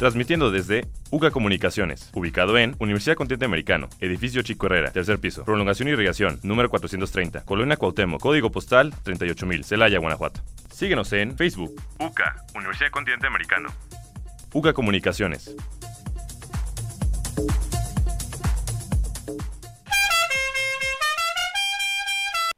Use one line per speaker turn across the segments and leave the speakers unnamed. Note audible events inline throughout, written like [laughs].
Transmitiendo desde UCA Comunicaciones, ubicado en Universidad Continente Americano, edificio Chico Herrera, tercer piso, prolongación y irrigación, número 430, Colonia Cuauhtémoc, código postal 38000, Celaya, Guanajuato. Síguenos en Facebook, UCA, Universidad Continente Americano. UCA Comunicaciones.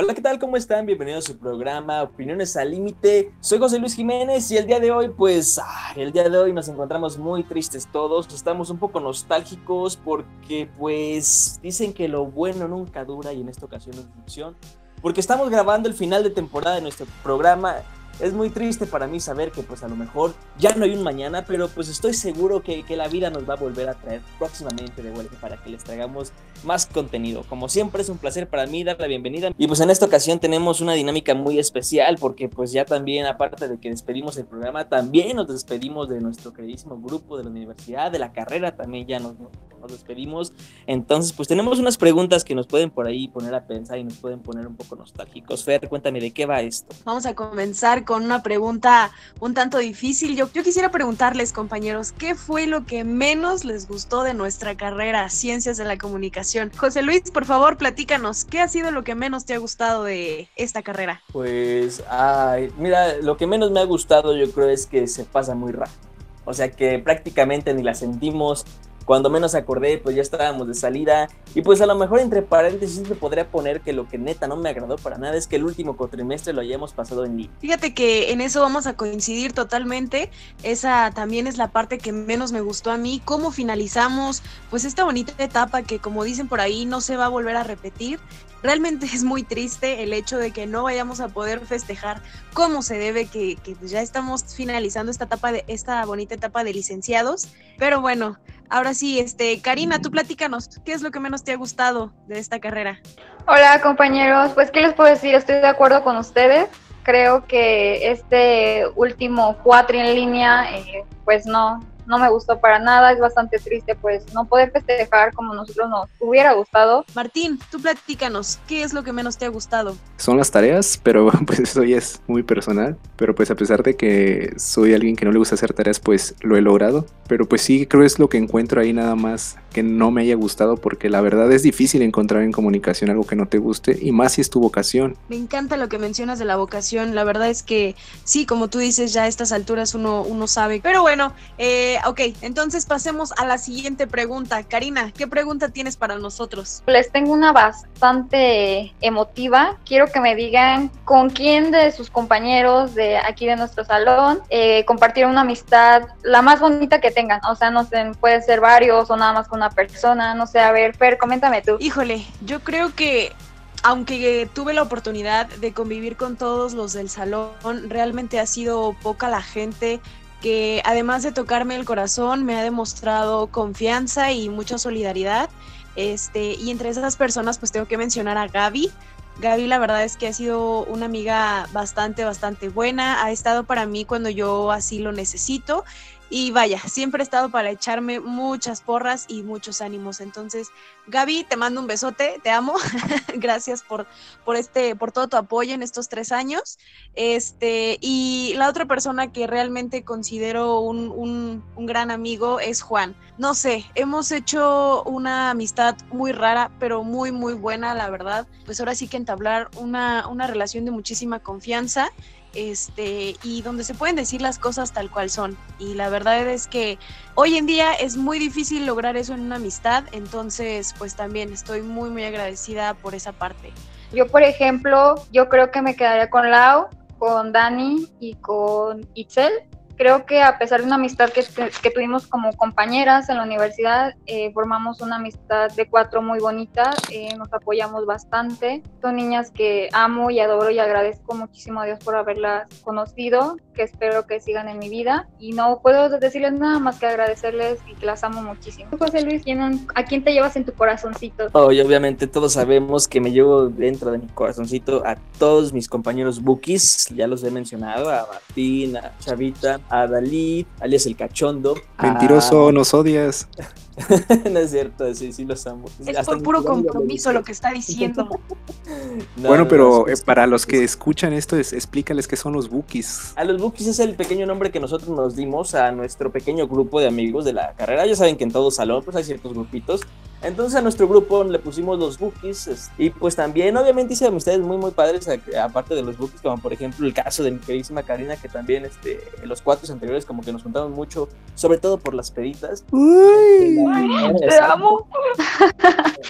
Hola, ¿qué tal? ¿Cómo están? Bienvenidos a su programa Opiniones al Límite. Soy José Luis Jiménez y el día de hoy, pues, el día de hoy nos encontramos muy tristes todos. Estamos un poco nostálgicos porque, pues, dicen que lo bueno nunca dura y en esta ocasión no es función. Porque estamos grabando el final de temporada de nuestro programa es muy triste para mí saber que pues a lo mejor ya no hay un mañana, pero pues estoy seguro que, que, la vida nos va a volver a traer próximamente de vuelta para que les traigamos más contenido. Como siempre es un placer para mí dar la bienvenida y pues en esta ocasión tenemos una dinámica muy especial porque pues ya también aparte de que despedimos el programa, también nos despedimos de nuestro queridísimo grupo de la universidad, de la carrera también ya nos, nos despedimos. Entonces pues tenemos unas preguntas que nos pueden por ahí poner a pensar y nos pueden poner un poco nostálgicos. Fer, cuéntame de qué va esto.
Vamos a comenzar con una pregunta un tanto difícil. Yo, yo quisiera preguntarles, compañeros, ¿qué fue lo que menos les gustó de nuestra carrera, Ciencias de la Comunicación? José Luis, por favor, platícanos, ¿qué ha sido lo que menos te ha gustado de esta carrera?
Pues, ay, mira, lo que menos me ha gustado yo creo es que se pasa muy rápido. O sea que prácticamente ni la sentimos, cuando menos acordé, pues ya estábamos de salida. Y pues a lo mejor entre paréntesis me podría poner que lo que neta no me agradó para nada es que el último cuatrimestre lo hayamos pasado en línea.
Fíjate que en eso vamos a coincidir totalmente. Esa también es la parte que menos me gustó a mí. Cómo finalizamos pues esta bonita etapa que como dicen por ahí no se va a volver a repetir. Realmente es muy triste el hecho de que no vayamos a poder festejar como se debe, que, pues ya estamos finalizando esta etapa de esta bonita etapa de licenciados. Pero bueno, Ahora sí, este, Karina, tú platícanos, ¿qué es lo que menos te ha gustado de esta carrera?
Hola compañeros, pues qué les puedo decir, estoy de acuerdo con ustedes. Creo que este último cuatri en línea, eh, pues no, no me gustó para nada, es bastante triste pues no poder festejar como nosotros nos hubiera gustado.
Martín, tú platícanos, ¿qué es lo que menos te ha gustado?
Son las tareas, pero [laughs] pues eso ya es muy personal, pero pues a pesar de que soy alguien que no le gusta hacer tareas, pues lo he logrado, pero pues sí creo es lo que encuentro ahí nada más que no me haya gustado porque la verdad es difícil encontrar en comunicación algo que no te guste y más si es tu vocación.
Me encanta lo que mencionas de la vocación, la verdad es que sí, como tú dices, ya a estas alturas uno, uno sabe, pero bueno, eh, ok, entonces pasemos a la siguiente pregunta. Karina, ¿qué pregunta tienes para nosotros?
Les tengo una bastante emotiva. Quiero que me digan con quién de sus compañeros de aquí de nuestro salón eh, compartir una amistad la más bonita que tengan. O sea, no sé, pueden ser varios o nada más con una persona. No sé, a ver, Fer, coméntame tú.
Híjole, yo creo que aunque tuve la oportunidad de convivir con todos los del salón, realmente ha sido poca la gente que además de tocarme el corazón, me ha demostrado confianza y mucha solidaridad. Este, y entre esas personas, pues tengo que mencionar a Gaby. Gaby, la verdad es que ha sido una amiga bastante, bastante buena. Ha estado para mí cuando yo así lo necesito. Y vaya, siempre he estado para echarme muchas porras y muchos ánimos. Entonces, Gaby, te mando un besote, te amo. [laughs] Gracias por, por, este, por todo tu apoyo en estos tres años. Este, y la otra persona que realmente considero un, un, un gran amigo es Juan. No sé, hemos hecho una amistad muy rara, pero muy, muy buena, la verdad. Pues ahora sí que entablar una, una relación de muchísima confianza este, y donde se pueden decir las cosas tal cual son. Y la verdad es que hoy en día es muy difícil lograr eso en una amistad, entonces pues también estoy muy muy agradecida por esa parte.
Yo, por ejemplo, yo creo que me quedaría con Lau, con Dani y con Itzel creo que a pesar de una amistad que, que, tuvimos como compañeras en la universidad, eh, formamos una amistad de cuatro muy bonita, eh, nos apoyamos bastante. Son niñas que amo y adoro y agradezco muchísimo a Dios por haberlas conocido, que espero que sigan en mi vida. Y no puedo decirles nada más que agradecerles y que las amo muchísimo. José Luis, ¿a quién te llevas en tu corazoncito?
Oh, y obviamente todos sabemos que me llevo dentro de mi corazoncito a todos mis compañeros bookies, ya los he mencionado, a Martín, a Chavita, a Dalí, alias el cachondo.
Mentiroso, nos odias. [laughs]
no es cierto, sí, sí los amo.
Es
Hasta
por puro compromiso lo que está diciendo. [laughs]
No,
bueno,
no,
pero
no,
eh, para los que escuchan esto, es- explícales qué son los bookies.
A los Bookies es el pequeño nombre que nosotros nos dimos a nuestro pequeño grupo de amigos de la carrera. Ya saben que en todo salón pues hay ciertos grupitos. Entonces a nuestro grupo le pusimos los Bookies es- y pues también obviamente hice amistades muy muy padres aparte de los Bookies como por ejemplo el caso de mi queridísima Karina que también este, en los cuatro anteriores como que nos juntamos mucho sobre todo por las peditas.
Te amo. [laughs]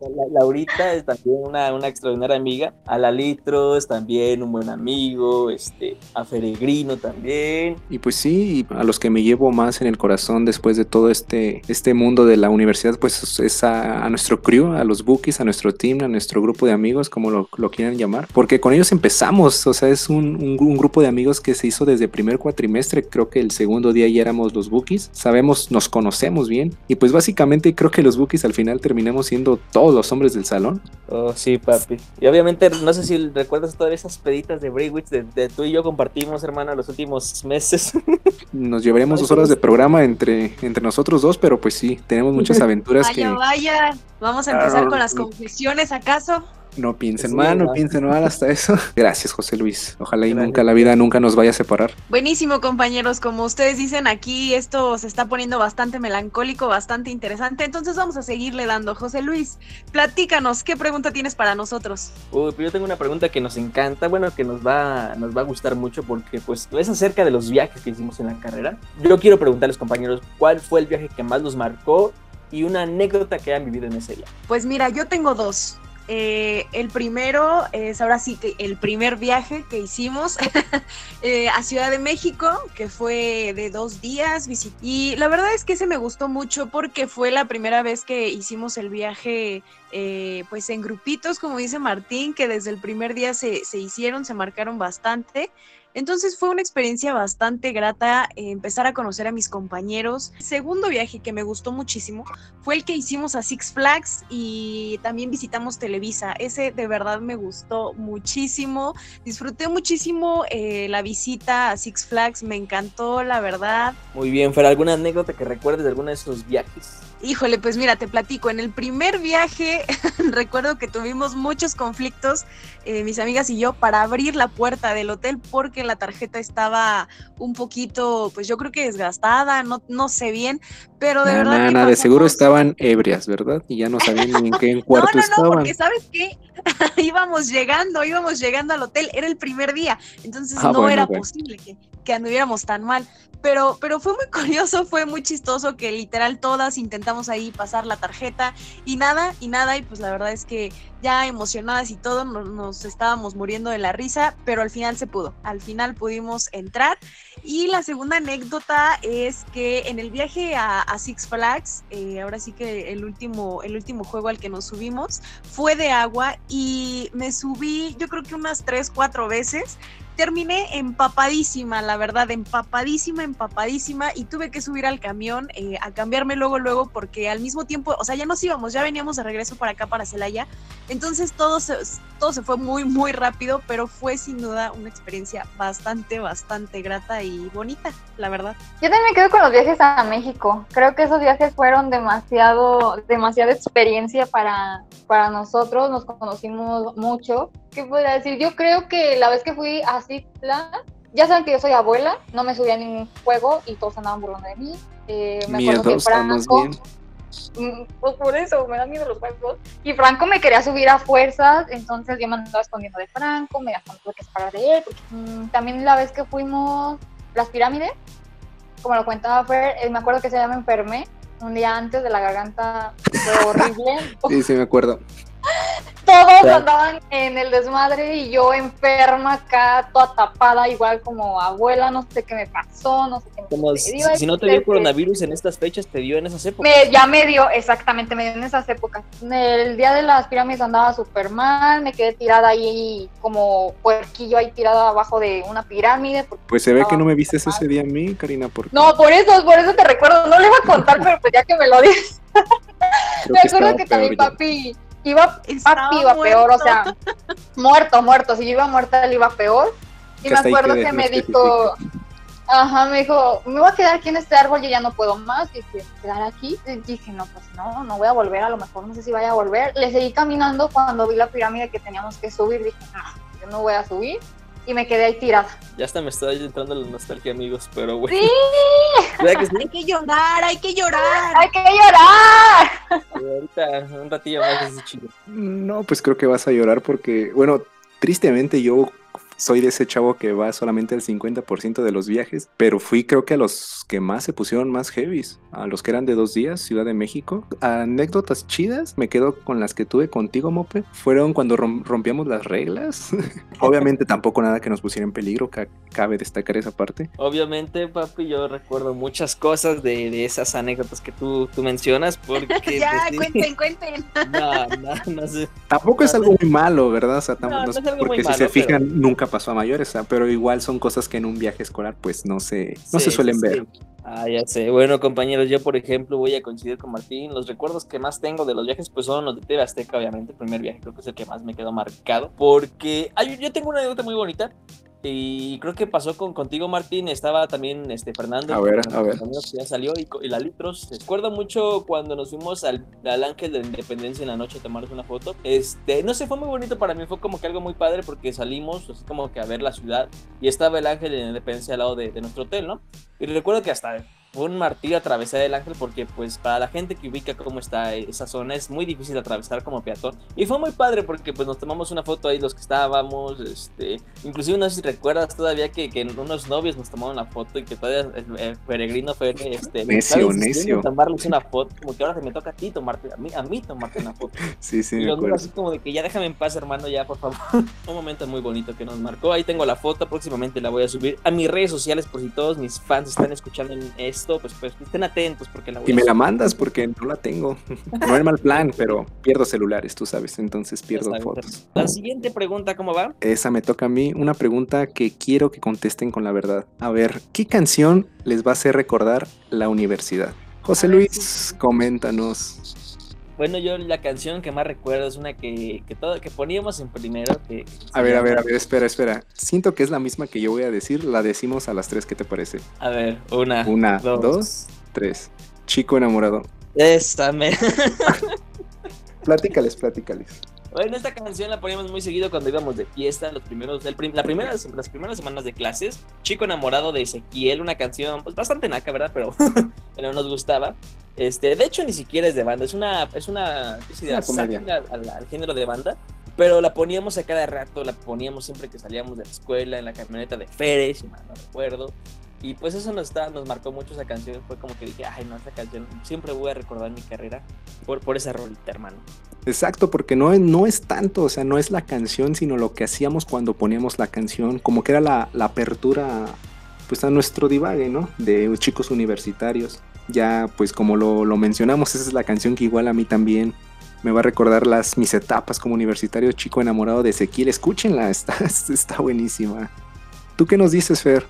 La, Laurita es también una, una extraordinaria amiga. A la Litro es también un buen amigo. Este, a Feregrino también.
Y pues sí, a los que me llevo más en el corazón después de todo este, este mundo de la universidad, pues es a, a nuestro crew, a los bookies, a nuestro team, a nuestro grupo de amigos, como lo, lo quieran llamar. Porque con ellos empezamos, o sea, es un, un- un grupo de amigos que se hizo desde primer cuatrimestre. Creo que el segundo día ya éramos los bookies. Sabemos, nos conocemos bien. Y pues básicamente creo que los bookies al final terminamos siendo todos los hombres del salón.
Oh, sí, papi. Y obviamente, no sé si recuerdas todas esas peditas de Breywitz de, de tú y yo compartimos, hermano, los últimos meses. [laughs]
Nos llevaremos dos horas de programa entre, entre nosotros dos, pero pues sí, tenemos muchas [laughs] aventuras que...
Vaya, vaya. Vamos a empezar con las confesiones, ¿acaso?
No piensen
Sí,
mal, no piensen mal hasta eso. [laughs] Gracias, José Luis. Ojalá y
Gracias.
nunca la vida nunca nos vaya a separar.
Buenísimo, compañeros. Como ustedes dicen, aquí esto se está poniendo bastante melancólico, bastante interesante. Entonces vamos a seguirle dando. José Luis, platícanos, ¿qué pregunta tienes para nosotros?
Uy, pero yo tengo una pregunta que nos encanta, bueno, que nos va, nos va a gustar mucho porque pues es acerca de los viajes que hicimos en la carrera. Yo quiero preguntarles, compañeros, ¿cuál fue el viaje que más los marcó y una anécdota que han vivido en ese viaje?
Pues mira, yo tengo dos. Eh, el primero es ahora sí que el primer viaje que hicimos [laughs] eh, a Ciudad de México, que fue de dos días. visit- Y la verdad es que ese me gustó mucho porque fue la primera vez que hicimos el viaje eh, pues en grupitos, como dice Martín, que desde el primer día se, se hicieron, se marcaron bastante. Entonces fue una experiencia bastante grata eh, empezar a conocer a mis compañeros. El segundo viaje que me gustó muchísimo fue el que hicimos a Six Flags y también visitamos Televisa. Ese de verdad me gustó muchísimo. Disfruté muchísimo eh, la visita a Six Flags, me encantó, la verdad.
Muy bien, Fer, ¿alguna anécdota que recuerdes de alguno de esos viajes?
Híjole, pues mira, te platico. En el primer viaje [laughs] recuerdo que tuvimos muchos conflictos, eh, mis amigas y yo, para abrir la puerta del hotel porque la tarjeta estaba un poquito, pues yo creo que desgastada, no, no sé bien, pero de
Nah,
verdad
nah, nah, de seguro estaban ebrias, ¿verdad? Y ya no sabían ni en qué [laughs]
No,
cuarto
no, no,
estaban.
porque ¿sabes qué? [laughs] íbamos llegando, íbamos llegando al hotel, era el primer día, entonces
Ah,
no
bueno,
era
bueno.
posible que, que anduviéramos tan mal. Pero, pero fue muy curioso, fue muy chistoso que literal todas intentamos ahí pasar la tarjeta y nada, y nada, y pues la verdad es que ya emocionadas y todo, nos, nos estábamos muriendo de la risa, pero al final se pudo, al final pudimos entrar. Y la segunda anécdota es que en el viaje a, a Six Flags, eh, ahora sí que el último, el último juego al que nos subimos, fue de agua y me subí yo creo que unas tres, cuatro veces. Terminé empapadísima, la verdad, empapadísima, empapadísima y tuve que subir al camión eh, a cambiarme luego, luego porque al mismo tiempo, o sea, ya nos íbamos, ya veníamos de regreso para acá, para Celaya, entonces todo se, todo se fue muy, muy rápido, pero fue sin duda una experiencia bastante, bastante grata y bonita, la verdad.
Yo también me quedo con los viajes a México. Creo que esos viajes fueron demasiado, demasiada experiencia para, para nosotros. Nos conocimos mucho. ¿Qué podría decir? Yo creo que la vez que fui a Citla, ya saben que yo soy abuela, no me subí a ningún juego y todos andaban burlando de mí. Eh, me acuerdo que
Miedos,
Franco. Mm, Pues por eso, me dan miedo los juegos. Y Franco me quería subir a fuerzas, entonces yo me andaba escondiendo de Franco, me tuve que separar de él. porque, mm, también la vez que fuimos las pirámides, como lo contaba Fer, eh, me acuerdo que ese día me enfermé. Un día antes de la garganta fue horrible. [laughs]
Sí, sí, me acuerdo.
Todos
Claro.
andaban en el desmadre y yo enferma acá, toda tapada, igual como abuela, no sé qué me pasó, no sé qué me
Como si, si no te dio coronavirus en estas fechas, te dio en esas épocas.
Me, ya me dio, exactamente, me dio en esas épocas. El día de las pirámides andaba súper mal, me quedé tirada ahí como puerquillo ahí tirada abajo de una pirámide.
Pues se ve que no me viste ese día a mí, Karina, porque
No, por eso, por eso te recuerdo, no le iba a contar, [laughs] pero pues ya que me lo dices, me
que
acuerdo que también papi iba,
Estaba
papi iba peor, o sea, [laughs] muerto, muerto, si yo iba muerta, él iba peor. Y me acuerdo que me dijo, Ajá, me dijo, me voy a quedar aquí en este árbol, yo ya no puedo más, y dije, quedar aquí. Y dije, no, pues no, no voy a volver, a lo mejor no sé si vaya a volver. Le seguí caminando cuando vi la pirámide que teníamos que subir, dije, no, yo no voy a subir. Y me quedé ahí tirada.
Ya hasta me está entrando la nostalgia, amigos, pero bueno.
¡Sí! [laughs]
¿Verdad que sí?
Hay que llorar, hay que llorar.
¡Hay que llorar!
Ahorita, un ratillo más ese chido.
No, pues creo que vas a llorar porque, bueno, tristemente yo soy de ese chavo que va solamente al 50% de los viajes, pero fui creo que a los que más se pusieron más heavies, a los que eran de dos días, Ciudad de México. Anécdotas chidas, me quedo con las que tuve contigo, Mope, fueron cuando rom- rompíamos las reglas. [laughs] Obviamente tampoco nada que nos pusiera en peligro, ca- cabe destacar esa parte.
Obviamente, papi, yo recuerdo muchas cosas de, de esas anécdotas que tú, tú mencionas, porque... [laughs]
ya,
pues,
cuenten, cuenten. [laughs]
No, no, no sé.
Tampoco es algo muy malo, ¿verdad? O sea,
No, no
no-
es algo
porque
muy
si
malo,
se
pero-
fijan, nunca pasó a mayores, sea, pero igual son cosas que en un viaje escolar pues no se, no
Sí,
se suelen
sí,
ver.
Ah, ya sé. Bueno, compañeros, yo por ejemplo voy a coincidir con Martín. Los recuerdos que más tengo de los viajes pues son los de TV Azteca, obviamente. El primer viaje creo que es el que más me quedó marcado. Porque hay, yo tengo una anécdota muy bonita. Y creo que pasó con contigo, Martín. Estaba también este Fernando.
A ver, a ver.
que ya salió. Y, y la Litros. Recuerdo mucho cuando nos fuimos al, al Ángel de la Independencia en la noche a tomarnos una foto. Este, no sé, fue muy bonito para mí. Fue como que algo muy padre porque salimos así como que a ver la ciudad. Y estaba el Ángel de la Independencia al lado de, de nuestro hotel, ¿no? Y recuerdo que hasta fue un martirio atravesar el ángel porque pues para la gente que ubica cómo está esa zona es muy difícil atravesar como peatón y fue muy padre porque pues nos tomamos una foto ahí los que estábamos este inclusive no sé si recuerdas todavía que, que unos novios nos tomaron la foto y que todavía el, el peregrino fue este
Necio, necio.
tomarles una foto como que ahora te me toca a ti tomarte a mí a mí tomarte una foto [laughs]
Sí, sí,
y
me
así como de que ya déjame en paz, hermano, ya, por favor. [laughs] Un momento muy bonito que nos marcó. Ahí tengo la foto, próximamente la voy a subir a mis redes sociales por si todos mis fans están escuchando en esto, pues, pues estén atentos porque la voy
Y me la mandas porque no la tengo. No es mal plan, pero pierdo celulares, tú sabes, entonces pierdo
sabes,
fotos.
La siguiente pregunta, ¿cómo va?
Esa me toca a mí, una pregunta que quiero que contesten con la verdad. A ver, ¿qué canción les va a hacer recordar la universidad? José Luis, coméntanos.
Bueno, yo la canción que más recuerdo es una que, que, todo, que poníamos en primero. Que,
A ver, a ver, a ver, espera, espera. Siento que es la misma que yo voy a decir, la decimos a las tres, ¿qué te parece?
A ver, una,
Una,
dos.
dos, tres. Chico enamorado.
Esta, me... [laughs]
Platícales, platícales.
Bueno, esta canción la poníamos muy seguido cuando íbamos de fiesta, los primeros, el prim- la primera, las primeras semanas de clases. Chico enamorado de Ezequiel, una canción pues bastante naca, ¿verdad? Pero, [laughs] pero nos gustaba. Este, de hecho, ni siquiera es de banda, es una, es una, de
Una comedia.
sátira al, al género de banda. Pero la poníamos a cada rato, la poníamos siempre que salíamos de la escuela, en la camioneta de Férez, si mal no recuerdo. Y pues eso nos, marcó mucho esa canción. Fue como que dije, ay, no, esa canción siempre voy a recordar mi carrera por, por esa rolita, hermano.
Exacto, porque no, no es tanto, o sea, no es la canción, sino lo que hacíamos cuando poníamos la canción, como que era la, la apertura, pues a nuestro divague, ¿no? De chicos universitarios. Ya, pues como lo, lo mencionamos, esa es la canción que igual a mí también me va a recordar las mis etapas como universitario, chico enamorado de Ezequiel. Escúchenla, [laughs] está, está buenísima. ¿Tú qué nos dices, Fer?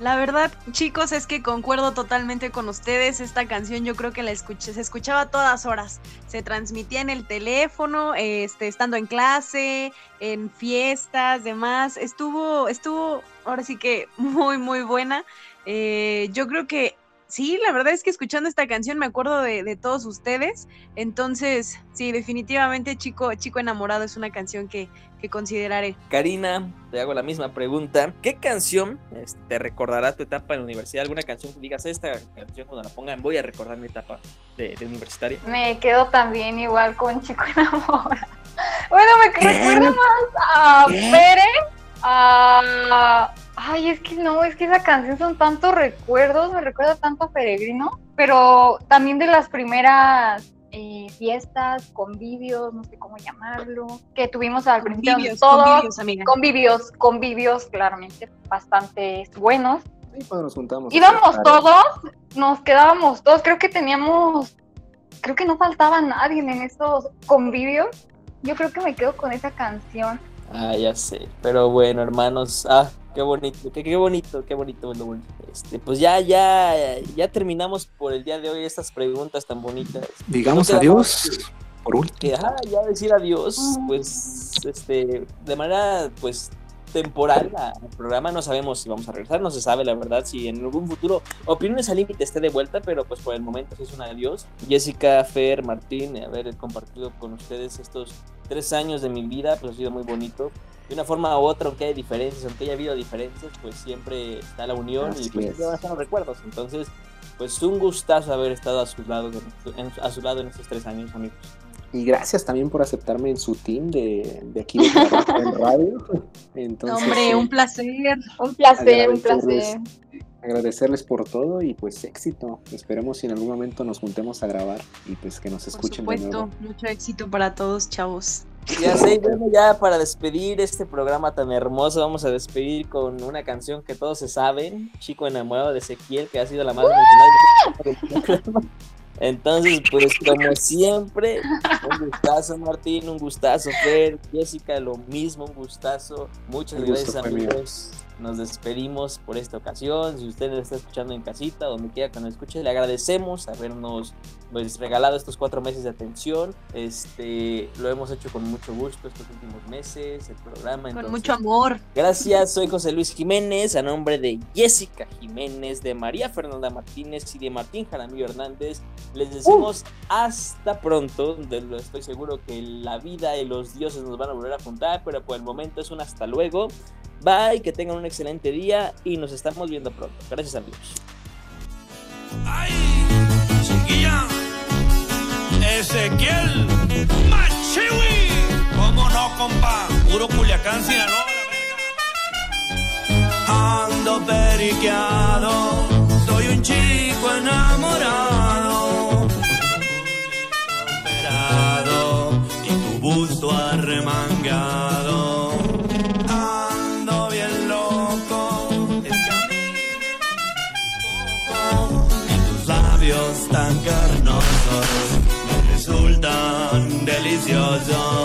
La verdad, chicos, es que concuerdo totalmente con ustedes. Esta canción yo creo que la escuché, se escuchaba a todas horas. Se transmitía en el teléfono, este, estando en clase, en fiestas, demás. Estuvo, estuvo, ahora sí que muy, muy buena. Eh, yo creo que sí, la verdad es que escuchando esta canción me acuerdo de, de todos ustedes. Entonces, sí, definitivamente Chico, Chico Enamorado es una canción que, que consideraré.
Karina, te hago la misma pregunta. ¿Qué canción este, te recordará tu etapa en la universidad? ¿Alguna canción que digas esta canción cuando la pongan voy a recordar mi etapa de, de universitaria?
Me quedo también igual con Chico Enamora. [laughs] Bueno, me recuerda más a Pérez. A... Ay, es que no, es que esa canción son tantos recuerdos, me recuerda tanto a Peregrino, pero también de las primeras eh, fiestas, convivios, no sé cómo llamarlo, que tuvimos al principio
Convivios,
todos,
convivios, amiga.
convivios, convivios claramente bastante buenos.
Sí, cuando nos juntamos.
Íbamos todos, nos quedábamos todos, creo que teníamos, creo que no faltaba nadie en estos convivios. Yo creo que me quedo con esa canción.
Ah, ya sé. Pero bueno, hermanos. Ah, qué bonito, qué, qué bonito, qué bonito. Este, pues ya, ya, ya terminamos por el día de hoy estas preguntas tan bonitas.
Digamos
No
adiós.
más
Por último.
ajá, ya decir adiós, pues, este, de manera, pues, temporal al programa. No sabemos si vamos a regresar, no se sabe la verdad si en algún futuro Opiniones al Límite esté de vuelta, pero pues por el momento es un adiós. Jessica, Fer, Martín, haber compartido con ustedes estos tres años de mi vida, pues ha sido muy bonito. De una forma u otra, aunque haya diferencias, aunque haya habido diferencias, pues siempre está la unión y pues siempre van a estar los recuerdos. Entonces, pues un gustazo haber estado a su lado, a su lado en estos tres años, amigos.
Y gracias también por aceptarme en su team de, de aquí de en radio. [laughs] Entonces,
Hombre,
eh,
un placer.
Un placer, un
agradecerles-
placer.
Agradecerles por todo y pues éxito. Esperemos si en algún momento nos juntemos a grabar y pues que nos
Por
escuchen de
supuesto,
nuevo.
mucho éxito para todos, chavos.
Ya sé, bueno, ya para despedir este programa tan hermoso, vamos a despedir con una canción que todos se saben, Chico enamorado de Ezequiel, que ha sido la más mencionada del. Entonces, pues como siempre, un gustazo Martín, un gustazo Fer, Jessica, lo mismo, un gustazo. Muchas
gusto
gracias
fue mío.
Nos despedimos por esta ocasión. Si usted lo está escuchando en casita, donde quiera que nos escuche, le agradecemos habernos pues, regalado estos cuatro meses de atención. Este, lo hemos hecho con mucho gusto estos últimos meses, el programa.
Con
entonces,
mucho amor.
Gracias, soy José Luis Jiménez, a nombre de Jessica Jiménez, de María Fernanda Martínez y de Martín Jaramillo Hernández. Les decimos hasta pronto, de lo estoy seguro que la vida y los dioses nos van a volver a juntar, pero por el momento es un hasta luego. Bye, que tengan un excelente día y nos estamos viendo pronto. Gracias amigos.
¡Ay! Chiquilla. Ezequiel. Machiwi. ¿Cómo no, compa? Puro Culiacán, Sinaloa. Ando periqueado. Soy un chico enamorado. Amazon.